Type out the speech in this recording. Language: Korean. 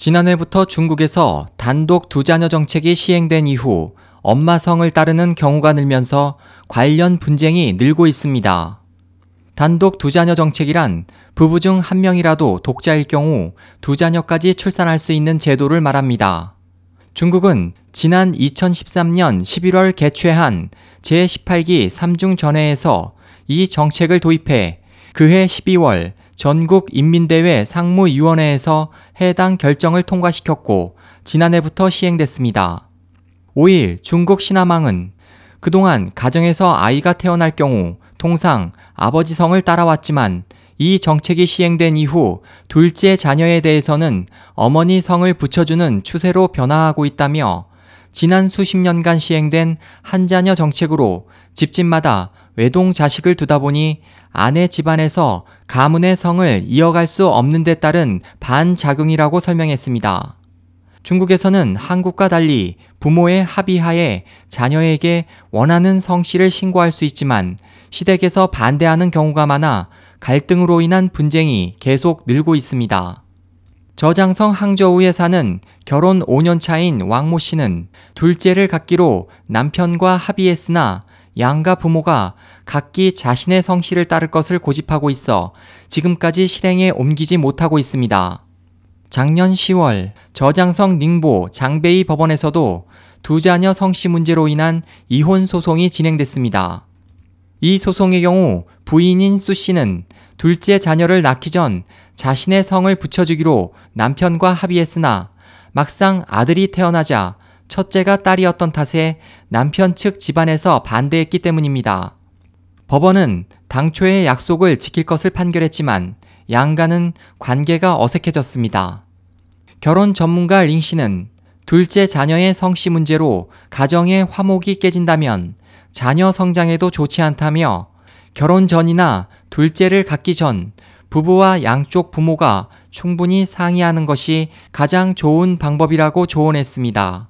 지난해부터 중국에서 단독 두 자녀 정책이 시행된 이후 엄마 성을 따르는 경우가 늘면서 관련 분쟁이 늘고 있습니다. 단독 두 자녀 정책이란 부부 중 한 명이라도 독자일 경우 두 자녀까지 출산할 수 있는 제도를 말합니다. 중국은 지난 2013년 11월 개최한 제18기 3중 전회에서 이 정책을 도입해 그해 12월 전국 인민대회 상무위원회에서 해당 결정을 통과시켰고 지난해부터 시행됐습니다. 5일 중국 신화망은 그동안 가정에서 아이가 태어날 경우 통상 아버지 성을 따라왔지만 이 정책이 시행된 이후 둘째 자녀에 대해서는 어머니 성을 붙여주는 추세로 변화하고 있다며 지난 수십 년간 시행된 한 자녀 정책으로 집집마다 외동 자식을 두다 보니 아내 집안에서 가문의 성을 이어갈 수 없는 데 따른 반작용이라고 설명했습니다. 중국에서는 한국과 달리 부모의 합의하에 자녀에게 원하는 성씨를 신고할 수 있지만 시댁에서 반대하는 경우가 많아 갈등으로 인한 분쟁이 계속 늘고 있습니다. 저장성 항저우에 사는 결혼 5년 차인 왕모 씨는 둘째를 갖기로 남편과 합의했으나 양가 부모가 각기 자신의 성씨를 따를 것을 고집하고 있어 지금까지 실행에 옮기지 못하고 있습니다. 작년 10월 저장성 닝보 장베이 법원에서도 두 자녀 성씨 문제로 인한 이혼 소송이 진행됐습니다. 이 소송의 경우 부인인 수 씨는 둘째 자녀를 낳기 전 자신의 성을 붙여주기로 남편과 합의했으나 막상 아들이 태어나자 첫째가 딸이었던 탓에 남편 측 집안에서 반대했기 때문입니다. 법원은 당초의 약속을 지킬 것을 판결했지만 양가는 관계가 어색해졌습니다. 결혼 전문가 링 씨는 둘째 자녀의 성씨 문제로 가정의 화목이 깨진다면 자녀 성장에도 좋지 않다며 결혼 전이나 둘째를 갖기 전 부부와 양쪽 부모가 충분히 상의하는 것이 가장 좋은 방법이라고 조언했습니다.